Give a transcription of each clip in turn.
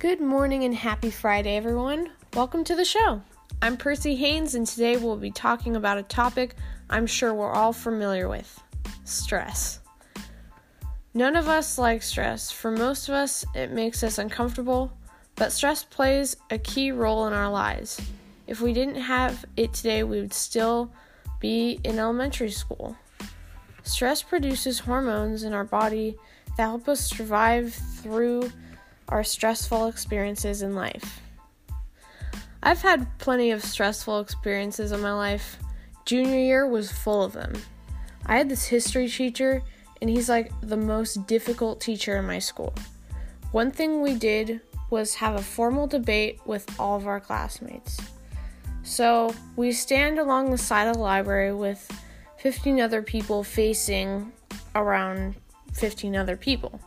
Good morning and happy Friday, everyone. Welcome to the show. I'm Percy Haynes, and today we'll be talking about a topic I'm sure we're all familiar with stress. None of us like stress. For most of us, it makes us uncomfortable, but stress plays a key role in our lives. If we didn't have it today, we would still be in elementary school. Stress produces hormones in our body that help us survive through our stressful experiences in life. I've had plenty of stressful experiences in my life. Junior year was full of them. I had this history teacher, and he's like the most difficult teacher in my school. One thing we did was have a formal debate with all of our classmates. So we stand along the side of the library with 15 other people facing around 15 other people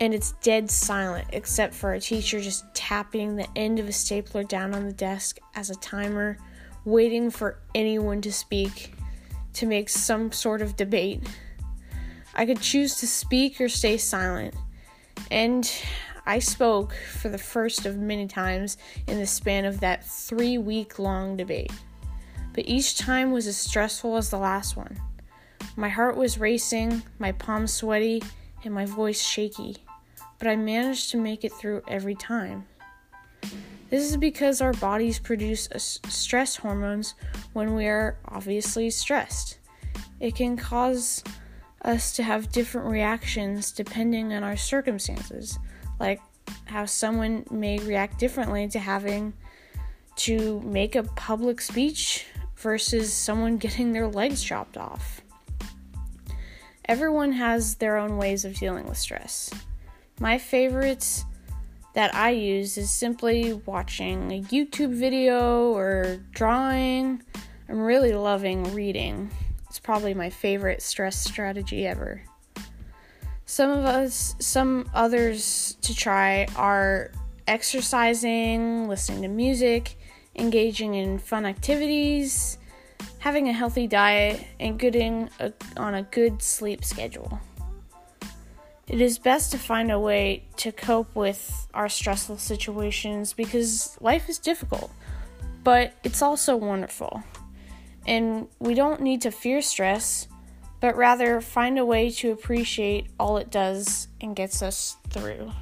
and it's dead silent except for a teacher just tapping the end of a stapler down on the desk as a timer, waiting for anyone to speak to make some sort of debate. I could choose to speak or stay silent, and I spoke for the first of many times in the span of that three week long debate. But each time was as stressful as the last one. My heart was racing, my palms sweaty, and my voice shaky but I managed to make it through every time. This is because our bodies produce stress hormones when we are obviously stressed. It can cause us to have different reactions depending on our circumstances, like how someone may react differently to having to make a public speech versus someone getting their legs chopped off. Everyone has their own ways of dealing with stress. My favorites that I use is simply watching a YouTube video or drawing. I'm really loving reading. It's probably my favorite stress strategy ever. Some of us, some others to try are exercising, listening to music, engaging in fun activities, having a healthy diet, and getting a, on a good sleep schedule. It is best to find a way to cope with our stressful situations because life is difficult, but it's also wonderful. And we don't need to fear stress, but rather find a way to appreciate all it does and gets us through.